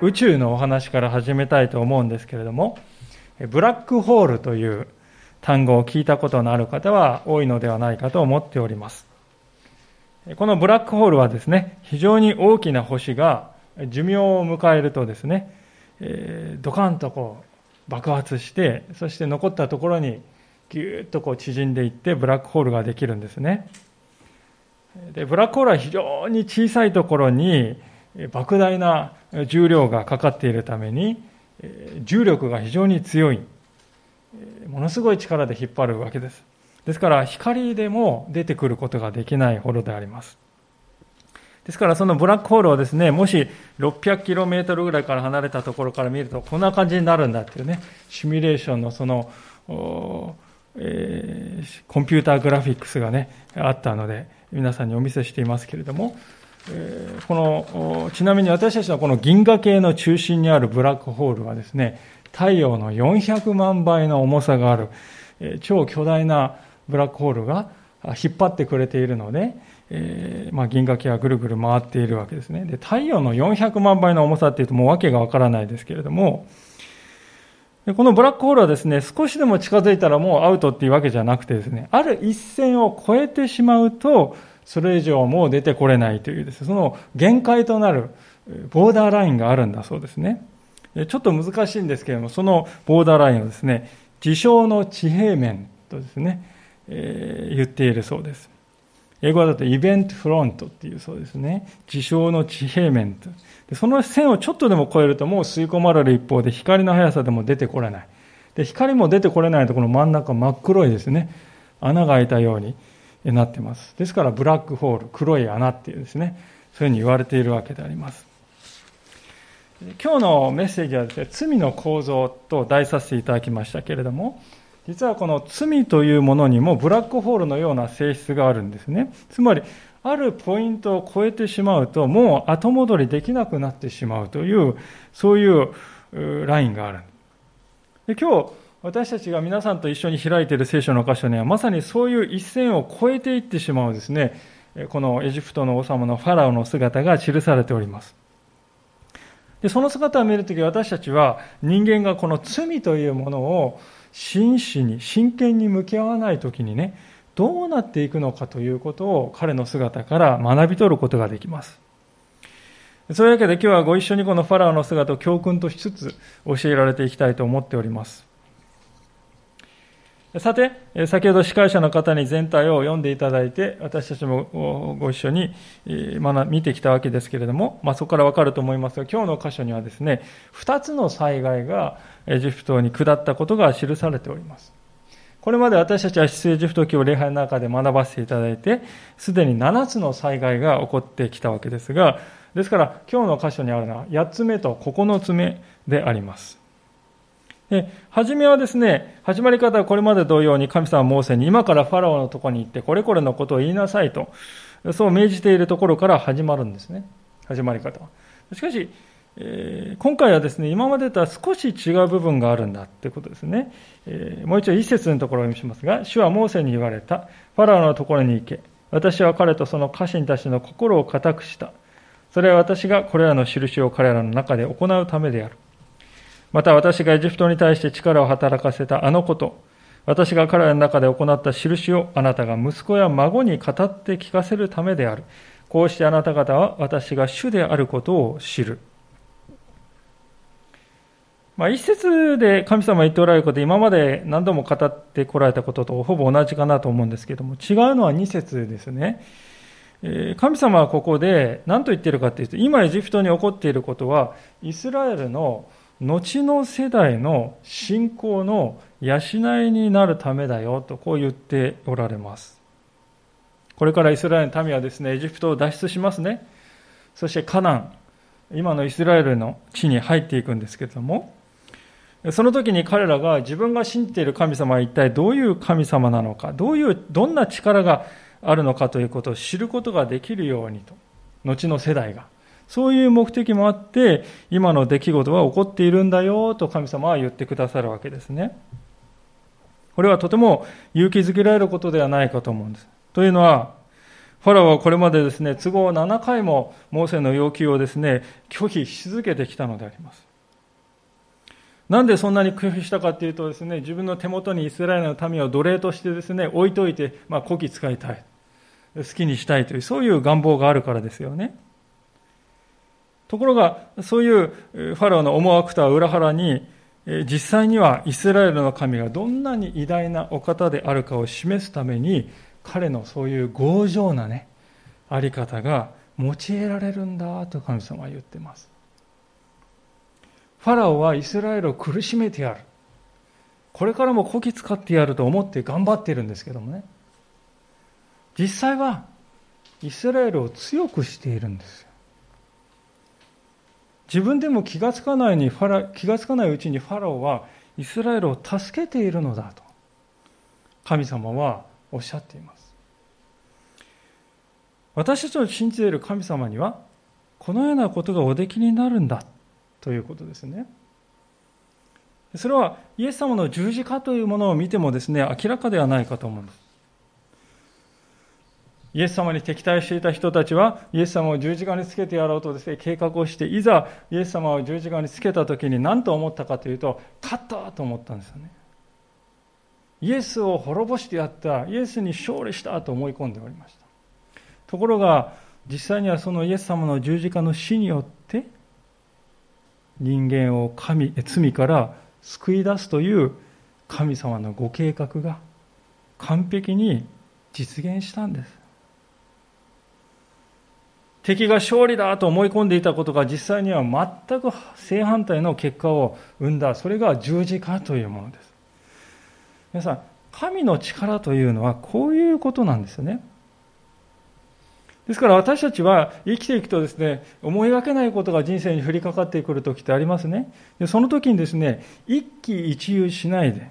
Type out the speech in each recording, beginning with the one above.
宇宙のお話から始めたいと思うんですけれども、ブラックホールという単語を聞いたことのある方は多いのではないかと思っております。このブラックホールはですね、非常に大きな星が寿命を迎えるとですね、えー、ドカンとこう爆発して、そして残ったところにぎゅーっとこう縮んでいってブラックホールができるんですね。でブラックホールは非常に小さいところに莫大な重量がかかっているために重力が非常に強い。ものすごい力で引っ張るわけです。ですから光でも出てくることができないほどであります。ですからそのブラックホールをですねもし 600km ぐらいから離れたところから見るとこんな感じになるんだっていうねシミュレーションのその、えー、コンピューターグラフィックスがねあったので皆さんにお見せしていますけれどもこのちなみに私たちのこの銀河系の中心にあるブラックホールはですね太陽の400万倍の重さがある超巨大なブラックホールが引っ張ってくれているので、えー、まあ、銀河系はぐるぐる回っているわけですね。で太陽の400万倍の重さっていうともう訳がわからないですけれどもでこのブラックホールはですね少しでも近づいたらもうアウトっていうわけじゃなくてですねある一線を越えてしまうとそれ以上もう出てこれないというです、ね、その限界となるボーダーラインがあるんだそうですね。ちょっと難しいんですけれども、そのボーダーラインをですね、事象の地平面とですね、えー、言っているそうです。英語だとイベントフロントっていうそうですね。事象の地平面と。その線をちょっとでも超えるともう吸い込まれる一方で光の速さでも出てこれない。で光も出てこれないとこの真ん中真っ黒いですね。穴が開いたようになってます。ですからブラックホール、黒い穴っていうですね、そういうふうに言われているわけであります。今日のメッセージはですね、罪の構造と題させていただきましたけれども、実はこの罪というものにもブラックホールのような性質があるんですね。つまり、あるポイントを超えてしまうと、もう後戻りできなくなってしまうという、そういうラインがある。で今日、私たちが皆さんと一緒に開いている聖書の箇所には、まさにそういう一線を越えていってしまうですね、このエジプトの王様のファラオの姿が記されております。でその姿を見るとき私たちは人間がこの罪というものを真摯に真剣に向き合わないときにねどうなっていくのかということを彼の姿から学び取ることができますそういうわけで今日はご一緒にこのファラオの姿を教訓としつつ教えられていきたいと思っておりますさて、先ほど司会者の方に全体を読んでいただいて、私たちもご一緒に見てきたわけですけれども、まあ、そこからわかると思いますが、今日の箇所にはですね、2つの災害がエジプトに下ったことが記されております。これまで私たちは出エジプト記を礼拝の中で学ばせていただいて、すでに7つの災害が起こってきたわけですが、ですから今日の箇所にあるのは8つ目と9つ目であります。初めはですね、始まり方はこれまで同様に神様はモーセに今からファラオのところに行ってこれこれのことを言いなさいと、そう命じているところから始まるんですね。始まり方は。しかし、えー、今回はですね、今までとは少し違う部分があるんだってことですね。えー、もう一度一節のところを読みしますが、主はモーセに言われた。ファラオのところに行け。私は彼とその家臣たちの心を固くした。それは私がこれらの印を彼らの中で行うためである。また私がエジプトに対して力を働かせたあのこと、私が彼らの中で行った印をあなたが息子や孫に語って聞かせるためである。こうしてあなた方は私が主であることを知る。まあ、一節で神様が言っておられること、今まで何度も語ってこられたこととほぼ同じかなと思うんですけども、違うのは二節ですね。神様はここで何と言っているかというと、今エジプトに起こっていることは、イスラエルの後の世代の信仰の養いになるためだよとこう言っておられます。これからイスラエルの民はですね、エジプトを脱出しますね。そしてカナン、今のイスラエルの地に入っていくんですけれども、その時に彼らが自分が信じている神様は一体どういう神様なのか、どういう、どんな力があるのかということを知ることができるようにと、後の世代が。そういう目的もあって、今の出来事は起こっているんだよと神様は言ってくださるわけですね。これはとても勇気づけられることではないかと思うんです。というのは、ファラオはこれまでですね、都合7回もモーセの要求をですね、拒否し続けてきたのであります。なんでそんなに拒否したかというとですね、自分の手元にイスラエルの民を奴隷としてですね、置いといて、まあ、古希使いたい。好きにしたいという、そういう願望があるからですよね。ところが、そういうファラオの思惑とは裏腹に、実際にはイスラエルの神がどんなに偉大なお方であるかを示すために、彼のそういう強情なね、あり方が用いられるんだと神様は言ってます。ファラオはイスラエルを苦しめてやる。これからもこき使ってやると思って頑張っているんですけどもね。実際はイスラエルを強くしているんです。自分でも気がつかないにファラ気がつかないうちにファラオはイスラエルを助けているのだと神様はおっしゃっています。私たちの信じている神様にはこのようなことがおできになるんだということですね。それはイエス様の十字架というものを見てもですね、明らかではないかと思うんです。イエス様に敵対していた人たちは、イエス様を十字架につけてやろうとですね、計画をして、いざイエス様を十字架につけた時に何と思ったかというと、勝ったと思ったんですよね。イエスを滅ぼしてやった、イエスに勝利したと思い込んでおりました。ところが、実際にはそのイエス様の十字架の死によって、人間を神罪から救い出すという神様のご計画が完璧に実現したんです。敵が勝利だと思い込んでいたことが実際には全く正反対の結果を生んだ。それが十字架というものです。皆さん、神の力というのはこういうことなんですよね。ですから私たちは生きていくとですね、思いがけないことが人生に降りかかってくる時ってありますね。でその時にですね、一喜一憂しないで、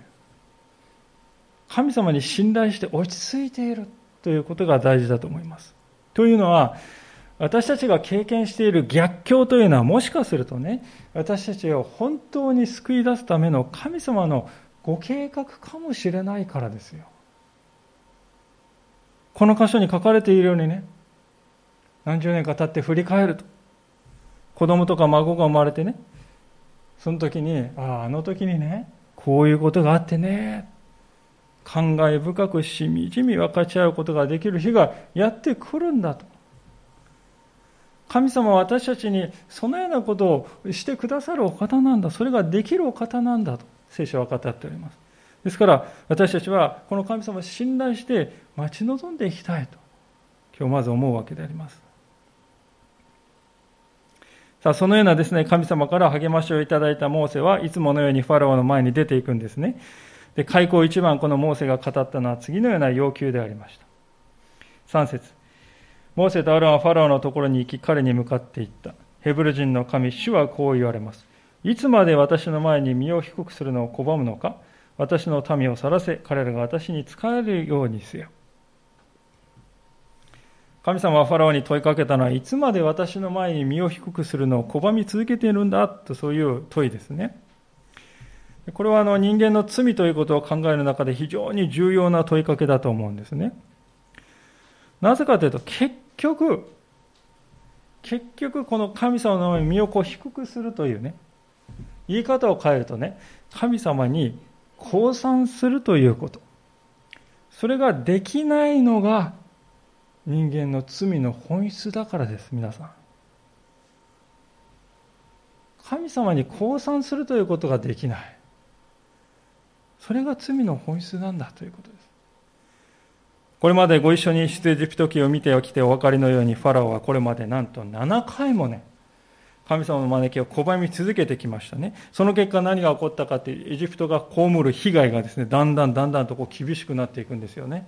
神様に信頼して落ち着いているということが大事だと思います。というのは、私たちが経験している逆境というのはもしかするとね、私たちを本当に救い出すための神様のご計画かもしれないからですよ。この箇所に書かれているようにね、何十年か経って振り返ると、子供とか孫が生まれてね、その時に、ああ、あの時にね、こういうことがあってね、感慨深くしみじみ分かち合うことができる日がやってくるんだと。神様は私たちにそのようなことをしてくださるお方なんだ。それができるお方なんだと聖書は語っております。ですから私たちはこの神様を信頼して待ち望んでいきたいと今日まず思うわけであります。さあ、そのようなですね、神様から励ましをいただいたモーセはいつものようにファラオの前に出ていくんですね。で、開口一番このモーセが語ったのは次のような要求でありました。3節モーセとアロンはファラオのところに行き彼に向かっていった。ヘブル人の神、主はこう言われます。いつまで私の前に身を低くするのを拒むのか？私の民を去らせ、彼らが私に仕えるようにせよ。神様はファラオに問いかけたのは、いつまで私の前に身を低くするのを拒み続けているんだ？と、そういう問いですね。これはあの人間の罪ということを考える中で非常に重要な問いかけだと思うんですね。なぜかというと、結局、結局この神様の名前身をこう低くするというね、言い方を変えるとね、神様に降参するということ。それができないのが人間の罪の本質だからです皆さん。神様に降参するということができない。それが罪の本質なんだということです。これまでご一緒に出エジプト記を見ておきてお分かりのようにファラオはこれまでなんと7回もね神様の招きを拒み続けてきましたね。その結果何が起こったかって、エジプトが被る被害がですね、だんだんだんだんとこう厳しくなっていくんですよね。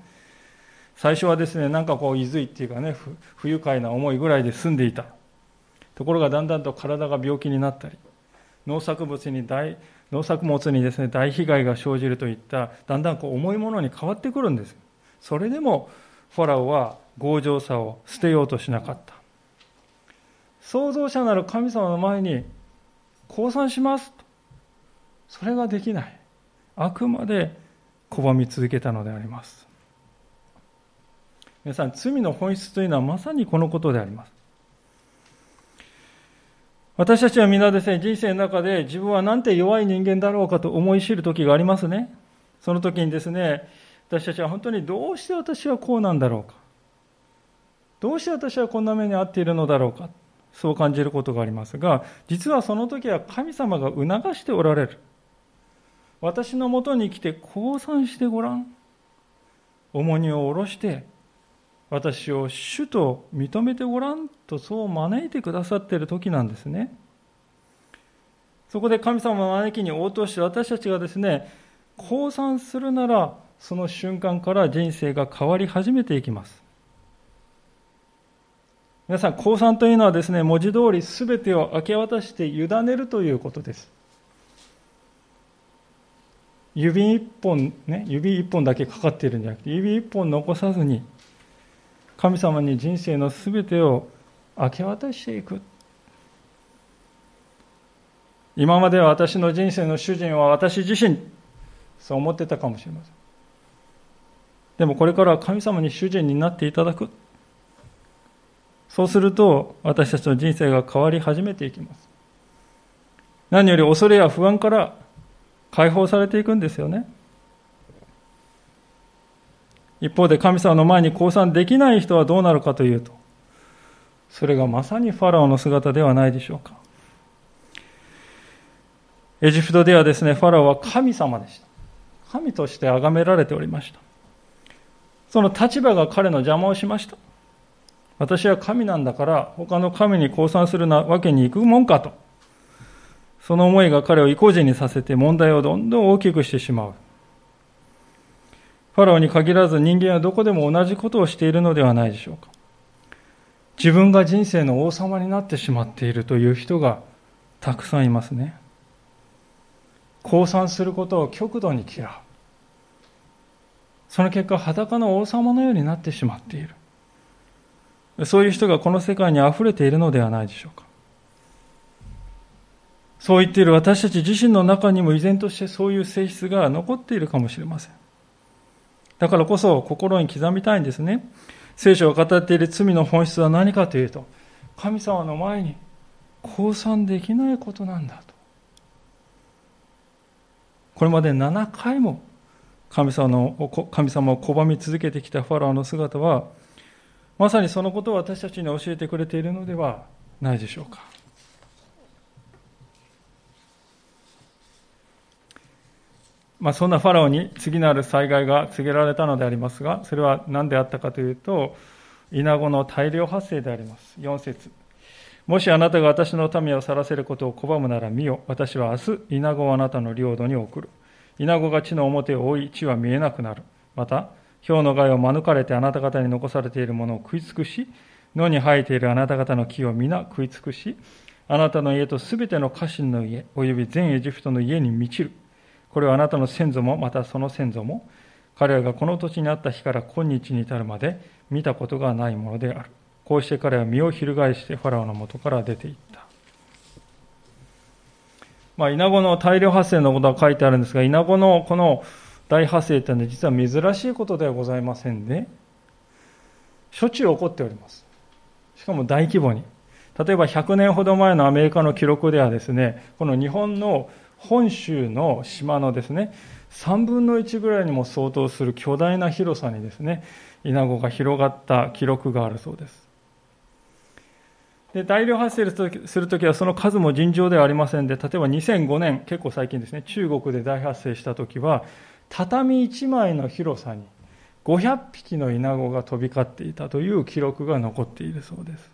最初はですね、なんかこう、いずいっていうかね、不愉快な思いぐらいで済んでいた。ところがだんだんと体が病気になったり、農作物に大、農作物にですね、大被害が生じるといった、だんだんこう重いものに変わってくるんです。それでも、ファラオは強情さを捨てようとしなかった。創造者なる神様の前に、降参しますと。それができない。あくまで拒み続けたのであります。皆さん、罪の本質というのはまさにこのことであります。私たちは皆ですね、人生の中で自分はなんて弱い人間だろうかと思い知る時がありますね。その時にですね、私たちは本当にどうして私はこうなんだろうか。どうして私はこんな目に遭っているのだろうか。そう感じることがありますが、実はその時は神様が促しておられる。私のもとに来て降参してごらん。重荷を下ろして、私を主と認めてごらんとそう招いてくださっている時なんですね。そこで神様の招きに応答して私たちがですね、降参するなら、その瞬間から人生が変わり始めていきます。皆さん、降参というのはですね、文字通り全てを明け渡して委ねるということです。指一本、ね、指一本だけかかっているんじゃなくて、指一本残さずに、神様に人生の全てを明け渡していく。今までは私の人生の主人は私自身、そう思ってたかもしれません。でもこれからは神様に主人になっていただく。そうすると私たちの人生が変わり始めていきます。何より恐れや不安から解放されていくんですよね。一方で神様の前に降参できない人はどうなるかというと、それがまさにファラオの姿ではないでしょうか。エジプトではですね、ファラオは神様でした。神として崇められておりました。その立場が彼の邪魔をしました。私は神なんだから他の神に降参するわけにいくもんかと。その思いが彼を意固地にさせて問題をどんどん大きくしてしまう。ファラオに限らず人間はどこでも同じことをしているのではないでしょうか。自分が人生の王様になってしまっているという人がたくさんいますね。降参することを極度に嫌う。その結果、裸の王様のようになってしまっている。そういう人がこの世界に溢れているのではないでしょうか。そう言っている私たち自身の中にも依然としてそういう性質が残っているかもしれません。だからこそ心に刻みたいんですね。聖書が語っている罪の本質は何かというと、神様の前に降参できないことなんだと。これまで7回も神様の神様を拒み続けてきたファラオの姿は、まさにそのことを私たちに教えてくれているのではないでしょうか。まあ、そんなファラオに次なる災害が告げられたのでありますが、それは何であったかというと、イナゴの大量発生であります。4節もしあなたが私の民を去らせることを拒むなら見よ。私は明日、イナゴをあなたの領土に送る。イナゴが地の表を覆い、地は見えなくなる。また、氷の害を免れてあなた方に残されているものを食い尽くし、野に生えているあなた方の木を皆食い尽くし、あなたの家とすべての家臣の家、および全エジプトの家に満ちる。これはあなたの先祖も、またその先祖も、彼らがこの土地にあった日から今日に至るまで見たことがないものである。こうして彼は身を翻してファラオの元から出ていった。まあ、イナゴの大量発生のことが書いてあるんですが、イナゴのこの大発生というのは実は珍しいことではございませんね。しょっちゅう起こっております。しかも大規模に。例えば100年ほど前のアメリカの記録ではですね、この日本の本州の島のですね、3分の1ぐらいにも相当する巨大な広さにですね、イナゴが広がった記録があるそうです。で大量発生するときはその数も尋常ではありませんで、例えば2005年、結構最近ですね、中国で大発生したときは、畳1枚の広さに500匹のイナゴが飛び交っていたという記録が残っているそうです。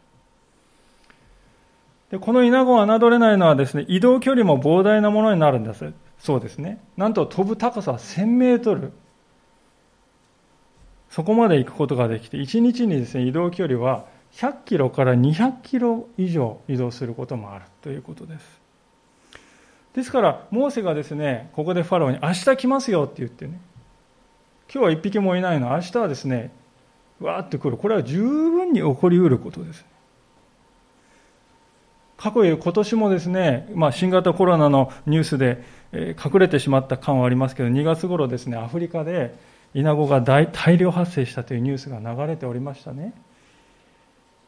でこのイナゴを侮れないのはですね、移動距離も膨大なものになるんです。そうですね。なんと飛ぶ高さは1000メートル。そこまで行くことができて、1日にですね、移動距離は100キロから200キロ以上移動することもあるということです。ですから、モーセがですね、ここでファローに明日来ますよって言ってね、今日は一匹もいないの、明日はですね、わーって来る。これは十分に起こりうることです。過去へ今年もですね、まあ、新型コロナのニュースで、隠れてしまった感はありますけど、2月頃ですね、アフリカで、イナゴが大大量発生したというニュースが流れておりましたね。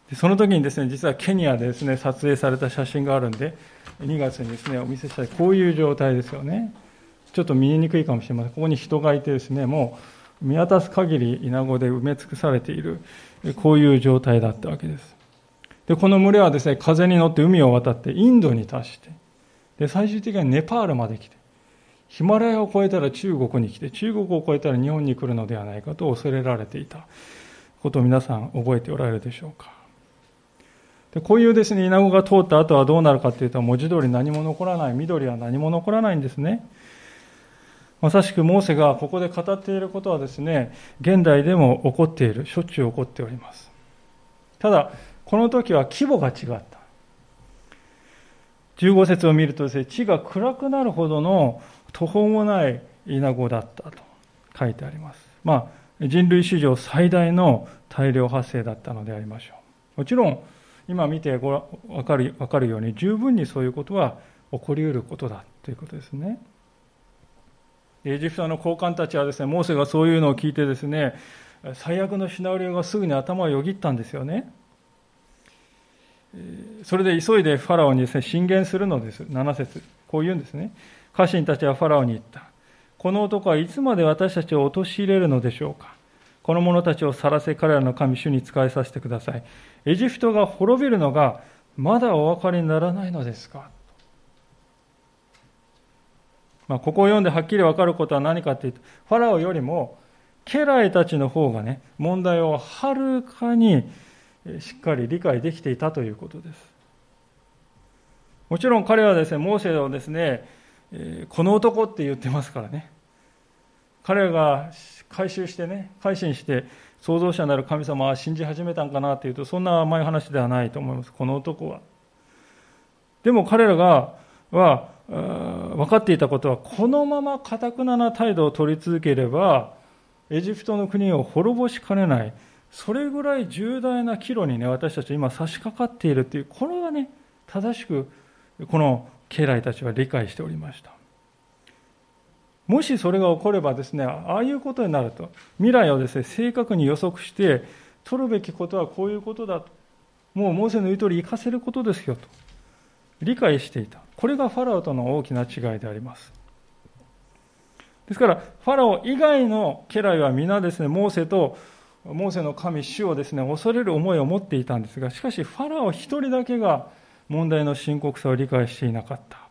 でその時にですね、実はケニアでですね、撮影された写真があるんで、2月にですね、お見せしたい。こういう状態ですよね。ちょっと見えにくいかもしれません。ここに人がいてですね、もう見渡す限りイナゴで埋め尽くされている、こういう状態だったわけです。で、この群れはですね、風に乗って海を渡ってインドに達して、で、最終的にはネパールまで来て、ヒマラヤを越えたら中国に来て、中国を越えたら日本に来るのではないかと恐れられていたことを皆さん覚えておられるでしょうか。でこういうですね、稲子が通った後はどうなるかというと、文字通り何も残らない、緑は何も残らないんですね。まさしくモーセがここで語っていることはですね、現代でも起こっている、しょっちゅう起こっております。ただ、この時は規模が違った。15節を見るとですね、地が暗くなるほどの途方もない稲子だったと書いてあります。まあ、人類史上最大の大量発生だったのでありましょう。もちろん、今見てご分かる分かるように、十分にそういうことは起こりうることだということですね。エジプトの高官たちはですね、モーセがそういうのを聞いてですね、最悪のシナリオがすぐに頭をよぎったんですよね。それで急いでファラオにですね、進言するのです。7節こう言うんですね。家臣たちはファラオに言った。この男はいつまで私たちを陥れるのでしょうか。この者たちを去らせ彼らの神主に仕えさせてください。エジプトが滅びるのがまだお分かりにならないのですか？まあ、ここを読んではっきり分かることは何かというと、ファラオよりも家来たちの方がね、問題をはるかにしっかり理解できていたということです。もちろん彼はですね、モーセをですね、この男って言ってますからね。彼らが回収してね、改心して創造者なる神様は信じ始めたんかなっていうと、そんな甘い話ではないと思います、この男は。でも彼らが、は、分かっていたことは、このままかたくなな態度を取り続ければ、エジプトの国を滅ぼしかねない、それぐらい重大な岐路にね、私たち今差し掛かっているという、これはね、正しく、この家来たちは理解しておりました。もしそれが起こればですね、ああいうことになると、未来をですね、正確に予測して、取るべきことはこういうことだと。もうモーセの言う通り生かせることですよと。理解していた。これがファラオとの大きな違いであります。ですから、ファラオ以外の家来は皆ですね、モーセと、モーセの神、主をですね、恐れる思いを持っていたんですが、しかし、ファラオ一人だけが問題の深刻さを理解していなかった。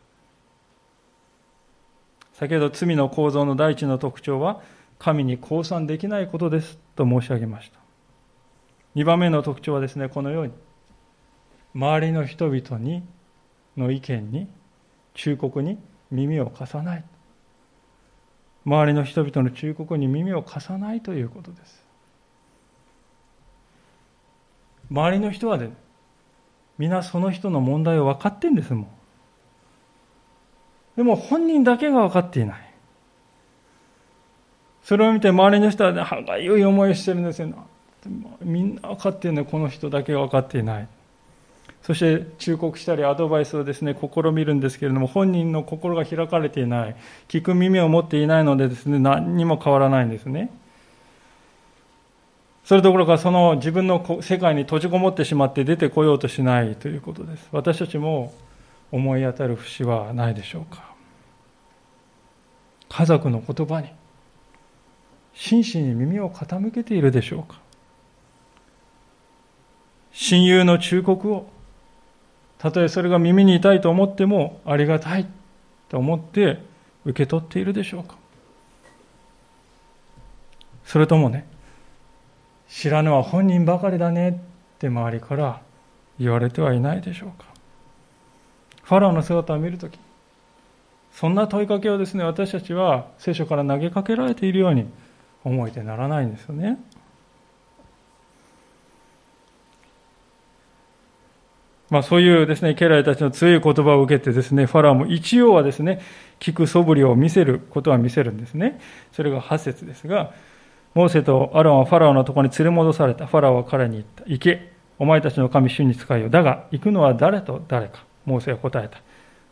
先ほど罪の構造の第一の特徴は、神に降参できないことですと申し上げました。2番目の特徴はですね、このように、周りの人々にの意見に、忠告に耳を貸さない。周りの人々の忠告に耳を貸さないということです。周りの人はね、皆その人の問題を分かってんですもん。でも本人だけが分かっていない。それを見て周りの人は、ね、歯がゆい思いをしてるんですよ。みんな分かっているのこの人だけが分かっていない。そして忠告したりアドバイスをですね、試みるんですけれども、本人の心が開かれていない。聞く耳を持っていないのでですね、何にも変わらないんですね。それどころかその自分の世界に閉じこもってしまって出てこようとしないということです。私たちも思い当たる節はないでしょうか。家族の言葉に真摯に耳を傾けているでしょうか。親友の忠告をたとえそれが耳に痛いと思ってもありがたいと思って受け取っているでしょうかそれともね知らぬは本人ばかりだねって周りから言われてはいないでしょうかファラオの姿を見るときそんな問いかけをですね私たちは聖書から投げかけられているように思えてならないんですよねまあ、そういうですね、家来たちの強い言葉を受けてですね、ファラオも一応はですね、聞く素振りを見せることは見せるんですね。それが8節ですが、モーセとアロンはファラオのところに連れ戻された。ファラオは彼に言った。行け。お前たちの神主に使いよ。だが、行くのは誰と誰か。モーセは答えた。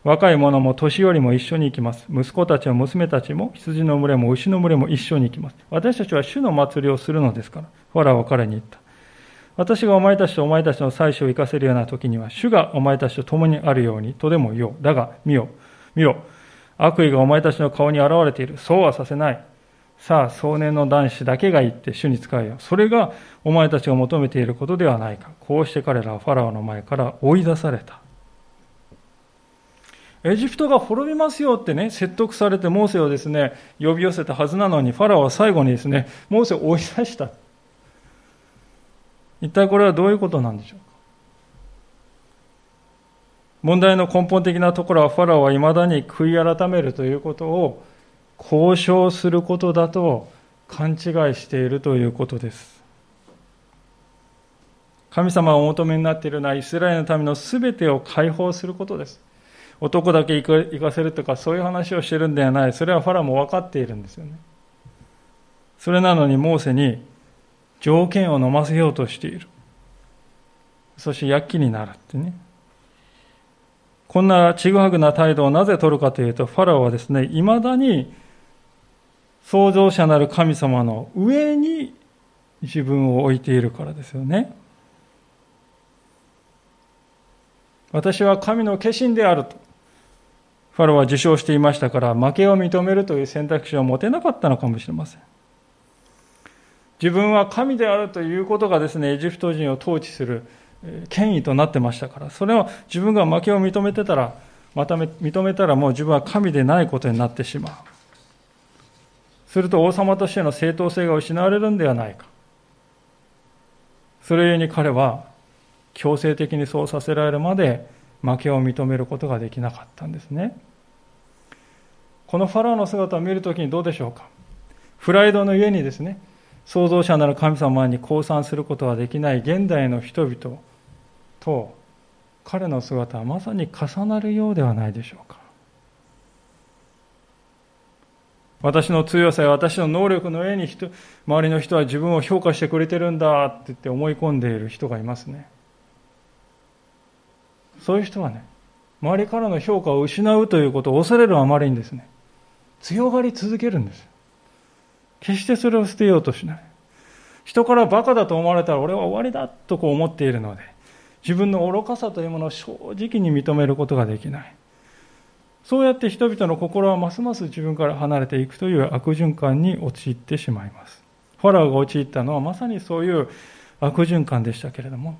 若い者も年寄りも一緒に行きます。息子たちも娘たちも羊の群れも牛の群れも一緒に行きます。私たちは主の祭りをするのですから。ファラオは彼に言った。私がお前たちとお前たちの妻子を生かせるような時には、主がお前たちと共にあるようにとでも言おう。だが、見よ、見ろ。悪意がお前たちの顔に現れている。そうはさせない。さあ、壮年の男子だけが言って主に使えよ。それがお前たちが求めていることではないか。こうして彼らはファラオの前から追い出された。エジプトが滅びますよってね、説得されてモーセをですね、呼び寄せたはずなのに、ファラオは最後にですね、モーセを追い出した。一体これはどういうことなんでしょうか問題の根本的なところは、ファラオは未だに悔い改めるということを交渉することだと勘違いしているということです。神様がお求めになっているのはイスラエルのための全てを解放することです。男だけ行かせるとかそういう話をしてるんではない。それはファラも分かっているんですよね。それなのにモーセに条件を飲ませようとしている。そして躍起になるってね。こんなちぐはぐな態度をなぜ取るかというと、ファラオはですね、未だに創造者なる神様の上に自分を置いているからですよね。私は神の化身であると。ファローは受賞していましたから、負けを認めるという選択肢を持てなかったのかもしれません。自分は神であるということがですね、エジプト人を統治する権威となってましたから、それを自分が負けを認めてたら、また認めたらもう自分は神でないことになってしまう。すると王様としての正当性が失われるんではないか。それゆえに彼は強制的にそうさせられるまで負けを認めることができなかったんですね。このファラオの姿を見るときにどうでしょうか？プライドのゆえにですね、創造者なる神様に降参することはできない現代の人々と彼の姿はまさに重なるようではないでしょうか。私の強さや私の能力の上に人周りの人は自分を評価してくれてるんだって言って思い込んでいる人がいますね。そういう人はね、周りからの評価を失うということを恐れるあまりにですね、強がり続けるんです。決してそれを捨てようとしない。人からバカだと思われたら俺は終わりだとこう思っているので、自分の愚かさというものを正直に認めることができない。そうやって人々の心はますます自分から離れていくという悪循環に陥ってしまいます。ファラオが陥ったのはまさにそういう悪循環でしたけれども、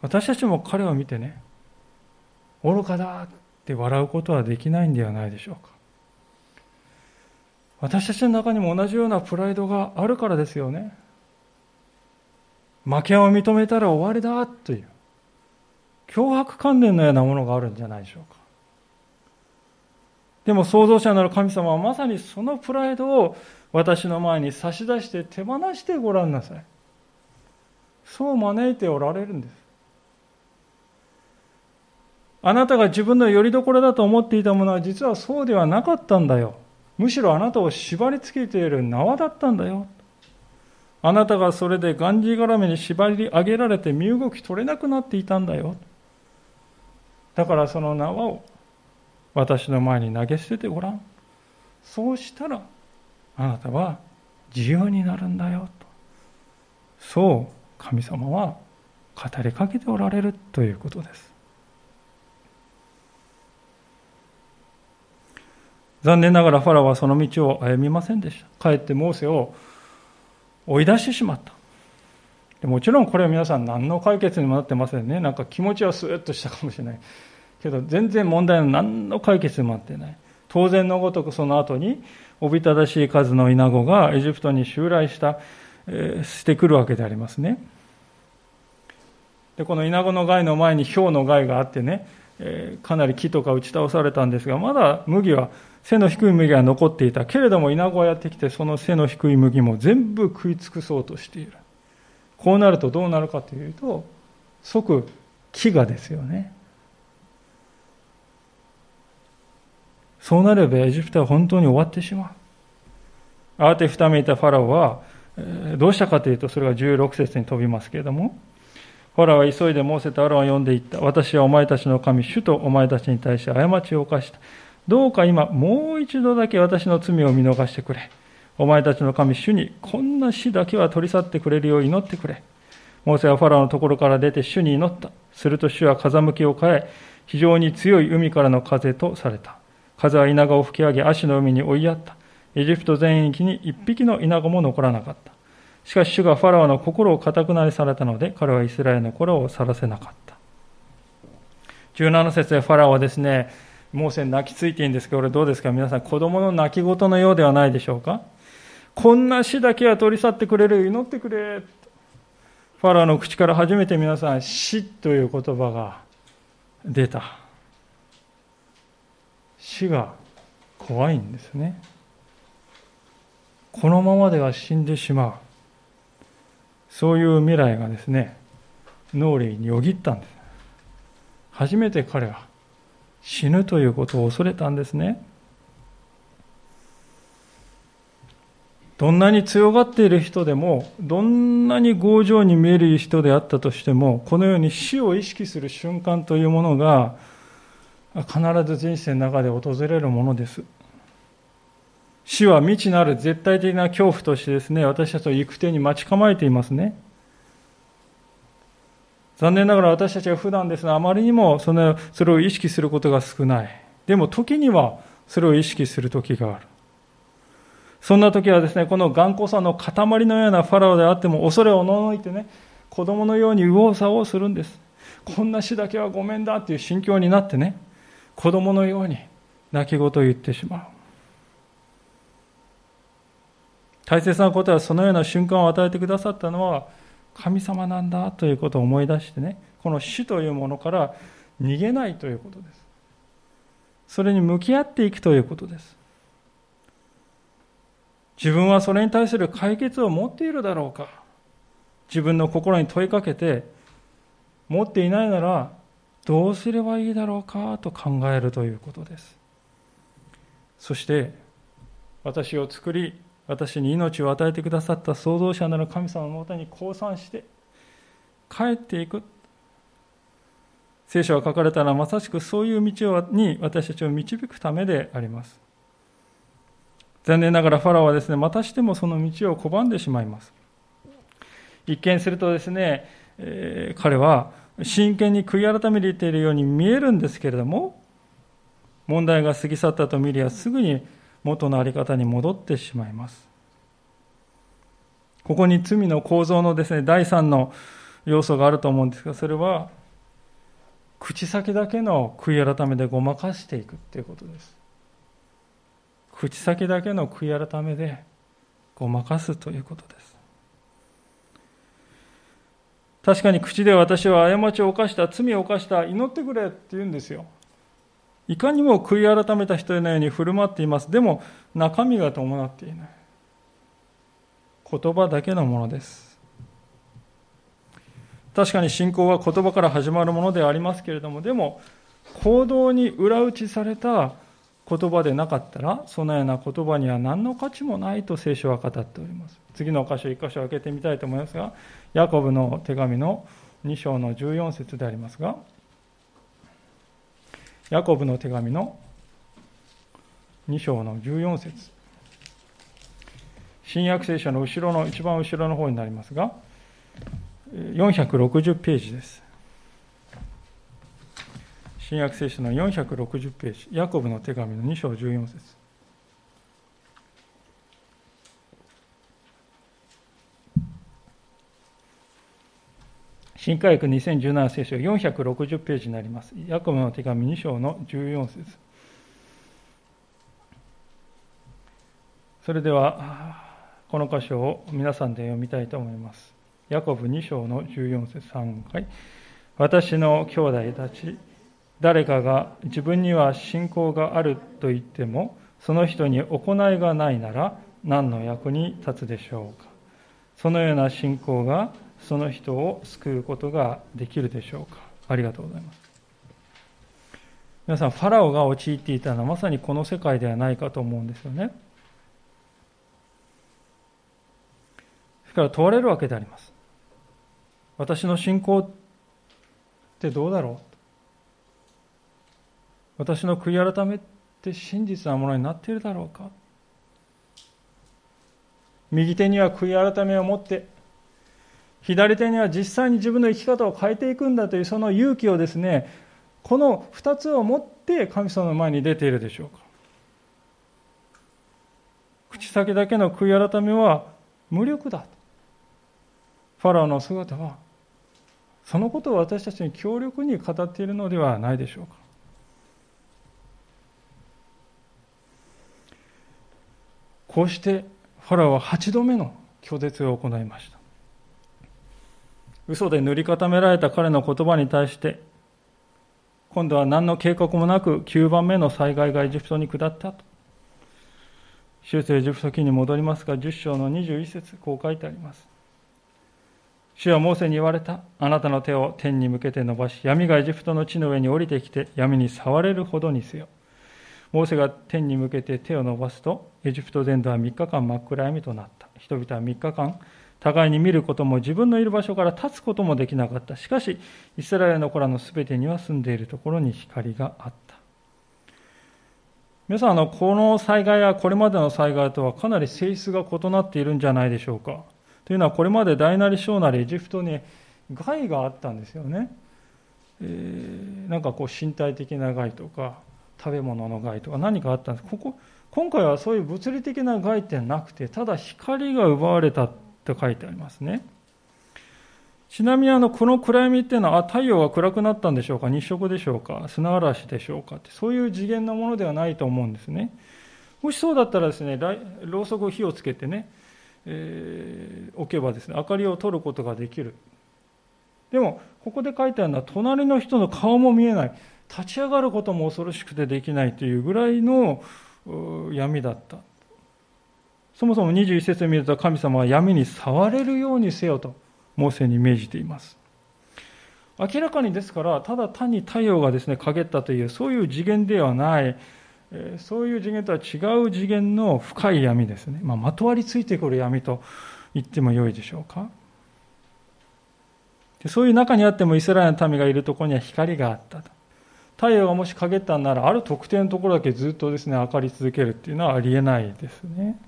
私たちも彼を見てね、愚かだって笑うことはできないんではないでしょうか。私たちの中にも同じようなプライドがあるからですよね。負けを認めたら終わりだという脅迫観念のようなものがあるんじゃないでしょうか。でも創造者なる神様はまさにそのプライドを私の前に差し出して手放してごらんなさい。そう招いておられるんです。あなたが自分の拠り所だと思っていたものは実はそうではなかったんだよ。むしろあなたを縛り付けている縄だったんだよ。あなたがそれでがんじがらめに縛り上げられて身動き取れなくなっていたんだよ。だからその縄を私の前に投げ捨ててごらん。そうしたらあなたは自由になるんだよと。そう神様は語りかけておられるということです。残念ながらファラはその道を歩みませんでした。かえってモーセを追い出してしまった。でもちろんこれは皆さん何の解決にもなってませんね。なんか気持ちはスーッとしたかもしれない。けど全然問題の何の解決にもなってない。当然のごとくその後におびただしい数の稲子がエジプトに襲来した、えー、してくるわけでありますね。で、この稲子の害の前に氷の害があってね、えー、かなり木とか打ち倒されたんですが、まだ麦は背の低い麦が残っていた。けれども稲子はやってきて、その背の低い麦も全部食い尽くそうとしている。こうなるとどうなるかというと、即飢餓ですよね。そうなればエジプトは本当に終わってしまう。慌てふためいたファラオは、どうしたかというと、それが16節に飛びますけれども、ファラオは急いでモーセとアロンを呼んでいった。私はお前たちの神、主とお前たちに対して過ちを犯した。どうか今、もう一度だけ私の罪を見逃してくれ。お前たちの神、主にこんな死だけは取り去ってくれるよう祈ってくれ。モーセはファラオのところから出て主に祈った。すると主は風向きを変え、非常に強い海からの風とされた。風は稲子を吹き上げ、足の海に追いやった。エジプト全域に一匹の稲子も残らなかった。しかし主がファラオの心を固くなりされたので、彼はイスラエルの心を去らせなかった。17節でファラオはですね、モーセ泣きついていいんですけど、これどうですか？皆さん、子供の泣き言のようではないでしょうか？こんな死だけは取り去ってくれる、祈ってくれ。ファラオの口から初めて皆さん、死という言葉が出た。死が怖いんですね。このままでは死んでしまう。そういう未来がですね、脳裏によぎったんです。初めて彼は死ぬということを恐れたんですね。どんなに強がっている人でも、どんなに強情に見える人であったとしても、このように死を意識する瞬間というものが、必ず人生の中で訪れるものです。死は未知なる絶対的な恐怖としてですね、私たちを行く手に待ち構えていますね。残念ながら私たちは普段ですね、あまりにもそのそれを意識することが少ない。でも時にはそれを意識する時がある。そんな時はですね、この頑固さの塊のようなファラオであっても恐れをおののいてね、子供のように右往左往するんです。こんな死だけはごめんだっていう心境になってね、子供のように泣き言を言ってしまう。大切なことはそのような瞬間を与えてくださったのは神様なんだということを思い出してね、この死というものから逃げないということです。それに向き合っていくということです。自分はそれに対する解決を持っているだろうか自分の心に問いかけて持っていないならどうすればいいだろうか？と考えるということです。そして、私を作り、私に命を与えてくださった創造者なる神様のもとに降参して、帰っていく。聖書が書かれたらまさしくそういう道に私たちを導くためであります。残念ながらファラオはですね、またしてもその道を拒んでしまいます。一見するとですね、えー、彼は真剣に悔い改めているように見えるんですけれども、問題が過ぎ去ったと見りゃすぐに元の在り方に戻ってしまいます。ここに罪の構造のですね、第三の要素があると思うんですが、それは、口先だけの悔い改めでごまかしていくということです。口先だけの悔い改めでごまかすということです。確かに口で私は過ちを犯した、罪を犯した、祈ってくれって言うんですよ。いかにも悔い改めた人のように振る舞っています。でも中身が伴っていない。言葉だけのものです。確かに信仰は言葉から始まるものでありますけれども、でも行動に裏打ちされた言葉でなかったら、そのような言葉には何の価値もないと聖書は語っております。次の箇所、1箇所開けてみたいと思いますが、ヤコブの手紙の2章の14節でありますが、ヤコブの手紙の2章の14節新約聖書の後ろの、一番後ろの方になりますが、460ページです。新約聖書の460ページ、ヤコブの手紙の2章14節新科学2017聖書460ページになります。ヤコブの手紙2章の14節それでは、この箇所を皆さんで読みたいと思います。ヤコブ2章の14節3回。私の兄弟たち、誰かが自分には信仰があると言ってもその人に行いがないなら何の役に立つでしょうかそのような信仰がその人を救うことができるでしょうか？ありがとうございます。皆さんファラオが陥っていたのはまさにこの世界ではないかと思うんですよね。ですから問われるわけであります。私の信仰ってどうだろう？私の悔い改めって真実なものになっているだろうか？右手には悔い改めを持って左手には実際に自分の生き方を変えていくんだというその勇気をですねこの2つを持って神様の前に出ているでしょうか。口先だけの悔い改めは無力だ。ファラオの姿はそのことを私たちに強力に語っているのではないでしょうか。こうしてファラオは8度目の拒絶を行いました。嘘で塗り固められた彼の言葉に対して今度は何の計画もなく9番目の災害がエジプトに下ったと修正エジプト記に戻りますが10章の21節こう書いてあります主はモーセに言われた。あなたの手を天に向けて伸ばし、闇がエジプトの地の上に降りてきて、闇に触れるほどにせよ。モーセが天に向けて手を伸ばすと、エジプト全土は3日間真っ暗闇となった。人々は3日間、互いに見ることも自分のいる場所から立つこともできなかった。しかし、イスラエルの子らのすべてには住んでいるところに光があった。皆さん、あの、この災害やこれまでの災害とはかなり性質が異なっているんじゃないでしょうか。というのはこれまで大なり小なりエジプトに害があったんですよね、えー、なんかこう身体的な害とか食べ物の害とか何かあったんですここ今回はそういう物理的な害ってなくてただ光が奪われたって書いてありますね。ちなみにあのこの暗闇っていうのはあ太陽が暗くなったんでしょうか？日食でしょうか？砂嵐でしょうか？ってそういう次元のものではないと思うんですね。もしそうだったらですねろうそく火をつけてねえー、置けばですね明かりを取ることができる。でもここで書いてあるのは隣の人の顔も見えない。立ち上がることも恐ろしくてできないというぐらいの闇だった。そもそも21節を見ると神様は闇に触れるようにせよとモーセに命じています。明らかにですからただ単に太陽がですね陰ったというそういう次元ではない。そういう次元とは違う次元の深い闇ですね、まあ、まとわりついてくる闇と言ってもよいでしょうか。そういう中にあってもイスラエルの民がいるところには光があったと。太陽がもし陰ったんならある特定のところだけずっとですね明かり続けるっていうのはありえないですね。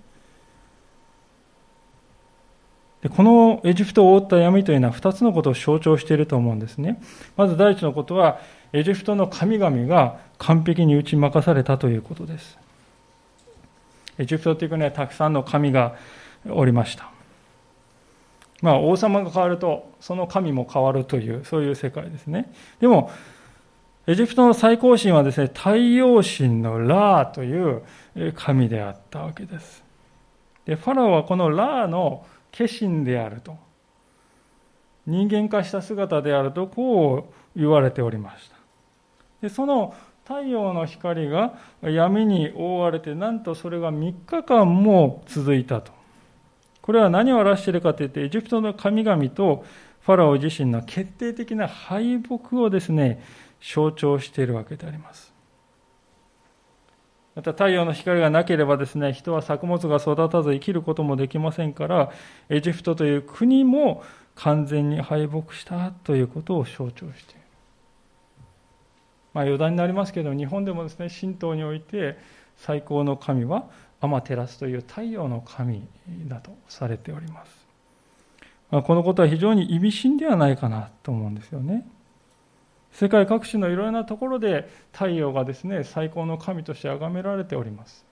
でこのエジプトを覆った闇というのは2つのことを象徴していると思うんですねまず第一のことはエジプトの神々が完璧に打ち負かされたということです。エジプトという国はたくさんの神がおりました。まあ、王様が変わると、その神も変わるという、そういう世界ですね。でも、エジプトの最高神はですね、太陽神のラーという神であったわけです。で、ファラオはこのラーの化身であると。人間化した姿であると、こう言われておりました。でその太陽の光が闇に覆われてなんとそれが3日間も続いたとこれは何を表しているかというとエジプトの神々とファラオ自身の決定的な敗北をですね象徴しているわけでありますまた太陽の光がなければですね人は作物が育たず生きることもできませんからエジプトという国も完全に敗北したということを象徴している。まあ、余談になりますけど日本でもですね神道において最高の神はアマテラスという太陽の神だとされております、まあ、このことは非常に意味深ではないかなと思うんですよね。世界各地のいろいろなところで太陽がですね最高の神として崇められております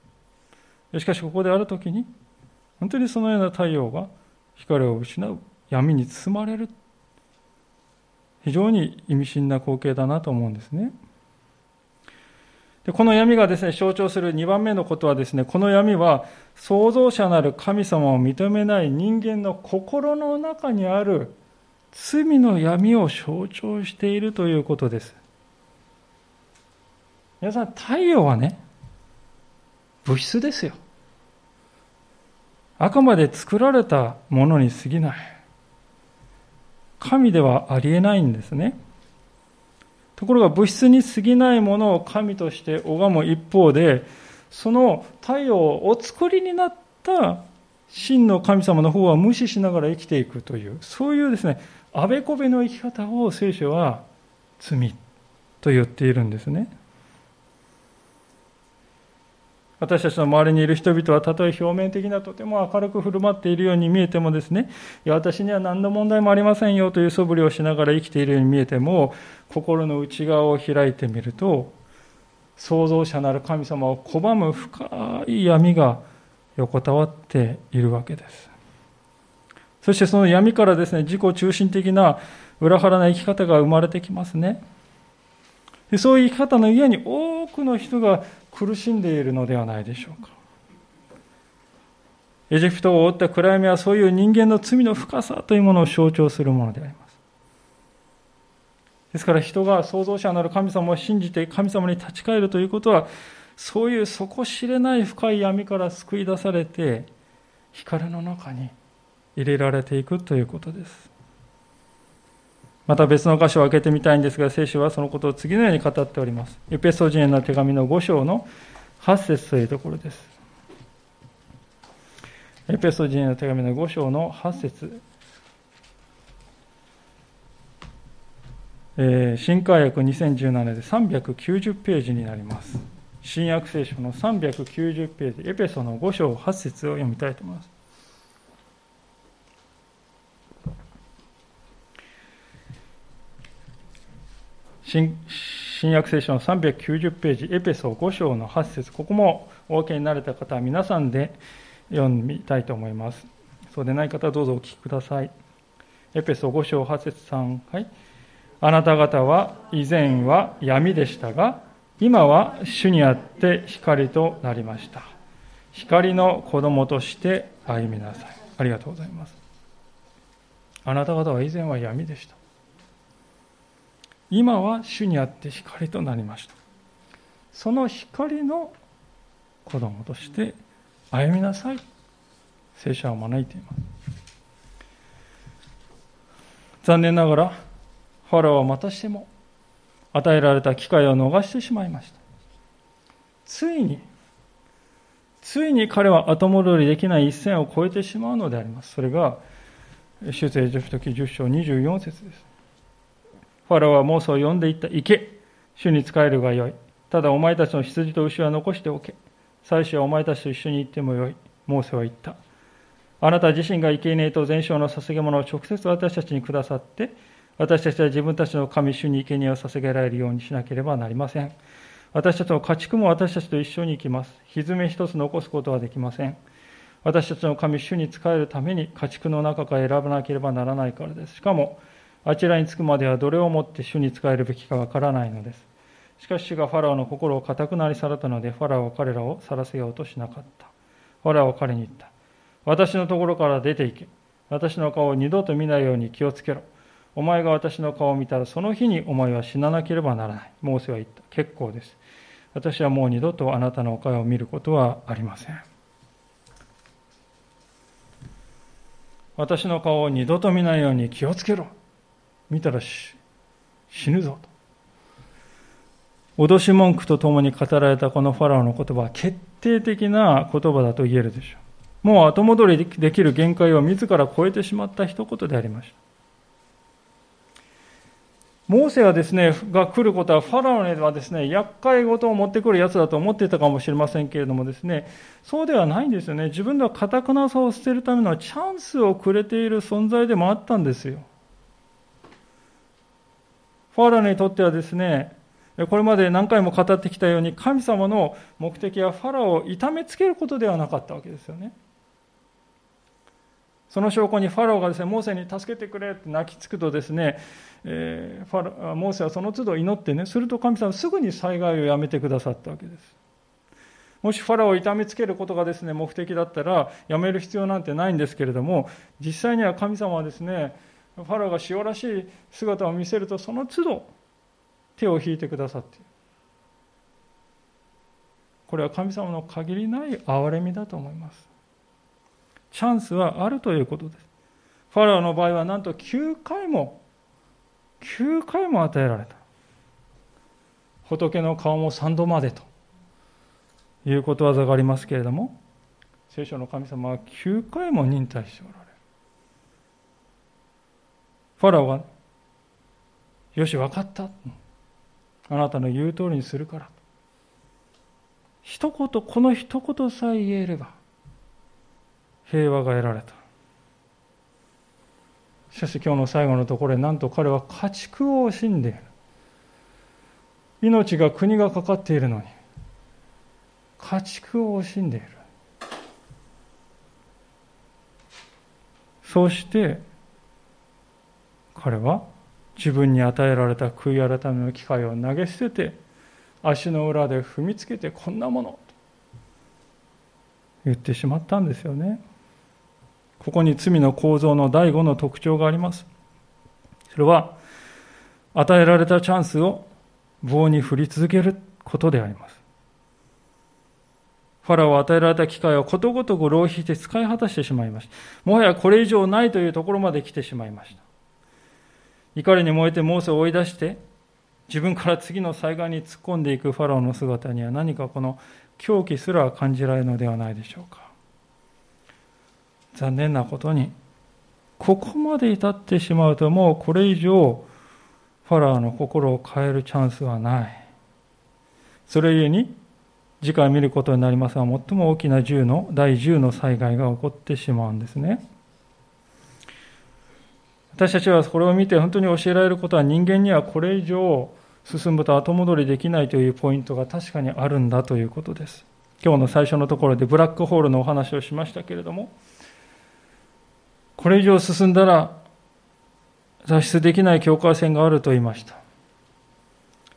しかしここである時に本当にそのような太陽が光を失う闇に包まれる非常に意味深な光景だなと思うんですね。でこの闇がですね、象徴する2番目のことはですね、この闇は創造者なる神様を認めない人間の心の中にある罪の闇を象徴しているということです。皆さん、太陽はね、物質ですよ。あくまで作られたものに過ぎない。神ではありえないんですね。ところが物質に過ぎないものを神として拝む一方で、その太陽をお作りになった真の神様の方は無視しながら生きていくという、そういうですね、あべこべの生き方を聖書は罪と言っているんですね。私たちの周りにいる人々はたとえ表面的なとても明るく振る舞っているように見えてもですね、いや私には何の問題もありませんよという素振りをしながら生きているように見えても、心の内側を開いてみると、創造者なる神様を拒む深い闇が横たわっているわけです。そしてその闇からですね、自己中心的な裏腹な生き方が生まれてきますね。でそういう生き方の家に多くの人が苦しんでいるのではないでしょうか。エジプトを覆った暗闇はそういう人間の罪の深さというものを象徴するものであります。ですから人が創造者なる神様を信じて神様に立ち返るということは、そういう底知れない深い闇から救い出されて、光の中に入れられていくということです。また別の箇所を開けてみたいんですが、聖書はそのことを次のように語っております。エペソ人への手紙の5章の8節というところです。エペソ人への手紙の5章の8節えー、新海訳2017で390ページになります。新約聖書の390ページ、エペソの5章8節を読みたいと思います。新新約聖書の390ページ、エペソ5章の8節ここもお分けになれた方は皆さんで読みたいと思います。そうでない方はどうぞお聞きください。エペソ5章8節3、はい。あなた方は以前は闇でしたが、今は主にあって光となりました。光の子供として歩みなさい。ありがとうございます。あなた方は以前は闇でした。今は主にあって光となりましたその光の子供として歩みなさい聖書は招いています残念ながらファラオはまたしても与えられた機会を逃してしまいましたついについに彼は後戻りできない一線を越えてしまうのでありますそれが出エジプト記10章24節ですファラオはモーセを呼んでいった。行け主に仕えるがよい。ただお前たちの羊と牛は残しておけ。妻子はお前たちと一緒に行ってもよい。モーセは言った。あなた自身が生贄と全焼の捧げ物を直接私たちにくださって、私たちは自分たちの神主に生贄を捧げられるようにしなければなりません。私たちの家畜も私たちと一緒に行きます。蹄一つ残すことはできません。私たちの神主に仕えるために家畜の中から選ばなければならないからです。しかも、あちらに着くまではどれをもって主に仕えるべきかわからないのです。しかし主がファラオの心を固くなり去らったので、ファラオは彼らを去らせようとしなかった。ファラオは彼に言った。私のところから出て行け。私の顔を二度と見ないように気をつけろ。お前が私の顔を見たら、その日にお前は死ななければならない。モーセは言った。結構です。私はもう二度とあなたのお顔を見ることはありません。私の顔を二度と見ないように気をつけろ。見たら死ぬぞと。脅し文句とともに語られたこのファラオの言葉は決定的な言葉だと言えるでしょう。もう後戻りできる限界を自ら超えてしまった一言でありました。モーセはですね、が来ることは、ファラオにはですね、厄介事を持ってくるやつだと思っていたかもしれませんけれどもですね、そうではないんですよね。自分のかたくなさを捨てるためのチャンスをくれている存在でもあったんですよ。ファラオにとってはですね、これまで何回も語ってきたように、神様の目的はファラオを痛めつけることではなかったわけですよね。その証拠にファラオがですね、モーセに助けてくれって泣きつくとですね、えー、ファラモーセはその都度祈ってね、すると神様はすぐに災害をやめてくださったわけです。もしファラオを痛めつけることがですね、目的だったら、やめる必要なんてないんですけれども、実際には神様はですね、ファラオが塩らしい姿を見せるとその都度手を引いてくださっているこれは神様の限りない憐れみだと思いますチャンスはあるということですファラオの場合はなんと9回も9回も与えられた仏の顔も3度までということわざがありますけれども聖書の神様は9回も忍耐しておられるファラオはよし、分かった。あなたの言う通りにするから。一言、この一言さえ言えれば、平和が得られた。しかし今日の最後のところで、なんと彼は家畜を惜しんでいる。命が国がかかっているのに、家畜を惜しんでいる。そうして、彼は自分に与えられた悔い改めの機会を投げ捨てて、足の裏で踏みつけてこんなものと言ってしまったんですよね。ここに罪の構造の第五の特徴があります。それは、与えられたチャンスを棒に振り続けることであります。ファラオは与えられた機会をことごとく浪費して使い果たしてしまいました。もはやこれ以上ないというところまで来てしまいました。怒りに燃えてモーセを追い出して、自分から次の災害に突っ込んでいくファラオの姿には何かこの狂気すら感じられるのではないでしょうか。残念なことに、ここまで至ってしまうともうこれ以上ファラオの心を変えるチャンスはない。それゆえに、次回見ることになりますが、最も大きな10の、第10の災害が起こってしまうんですね。私たちはこれを見て本当に教えられることは人間にはこれ以上進むと後戻りできないというポイントが確かにあるんだということです。今日の最初のところでブラックホールのお話をしましたけれども、これ以上進んだら脱出できない境界線があると言いました。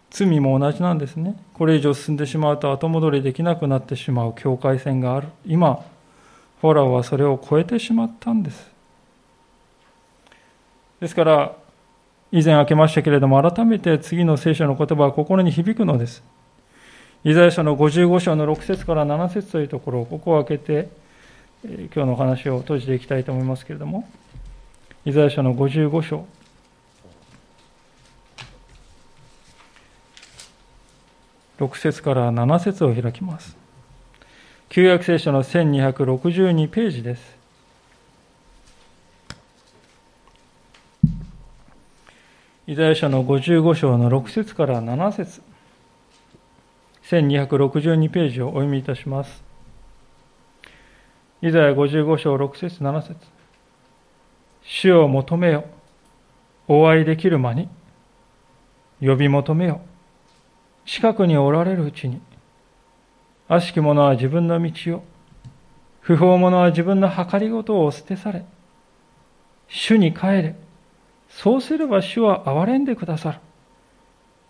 罪も同じなんですね。これ以上進んでしまうと後戻りできなくなってしまう境界線がある。今、フォラオはそれを超えてしまったんです。ですから、以前開けましたけれども、改めて次の聖書の言葉は心に響くのです。イザヤ書の55章の6節から7節というところを、ここを開けて、今日のお話を閉じていきたいと思いますけれども、イザヤ書の55章。6節から7節を開きます。旧約聖書の1262ページです。イザヤ書の55章の6節から7節1262ページをお読みいたします。イザヤ55章6節7節主を求めよ。お会いできる間に。呼び求めよ。近くにおられるうちに。悪しき者は自分の道を。不法者は自分の計りごとを捨てされ。主に帰れ。そうすれば主は憐れんでくださる。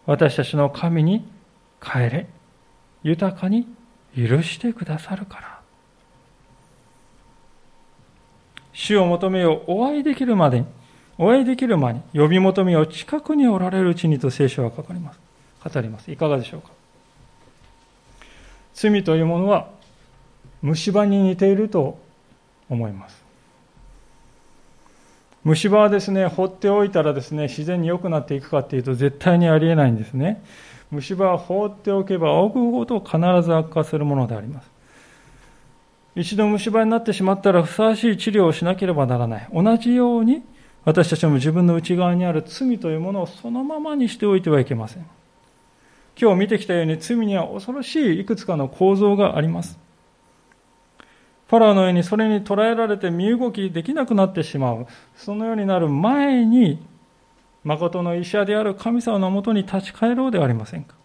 私たちの神に帰れ。豊かに許してくださるから。主を求めよう、お会いできるまでに、お会いできる間に、呼び求めよう、近くにおられるうちにと聖書は語ります。語ります。いかがでしょうか罪というものは虫歯に似ていると思います。虫歯はですね、放っておいたらですね、自然に良くなっていくかっていうと絶対にありえないんですね。虫歯は放っておけば置くほど必ず悪化するものであります。一度虫歯になってしまったらふさわしい治療をしなければならない。同じように私たちも自分の内側にある罪というものをそのままにしておいてはいけません。今日見てきたように罪には恐ろしいいくつかの構造があります。ファラオのようにそれに捉えられて身動きできなくなってしまう。そのようになる前に、誠の医者である神様のもとに立ち返ろうではありませんか。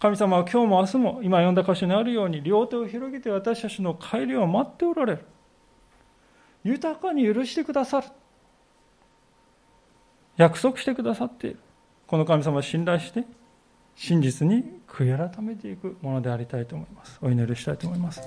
神様は今日も明日も今読んだ箇所にあるように両手を広げて私たちの帰りを待っておられる。豊かに許してくださる。約束してくださっている。この神様を信頼して真実に悔い改めていくものでありたいと思います。お祈りしたいと思います。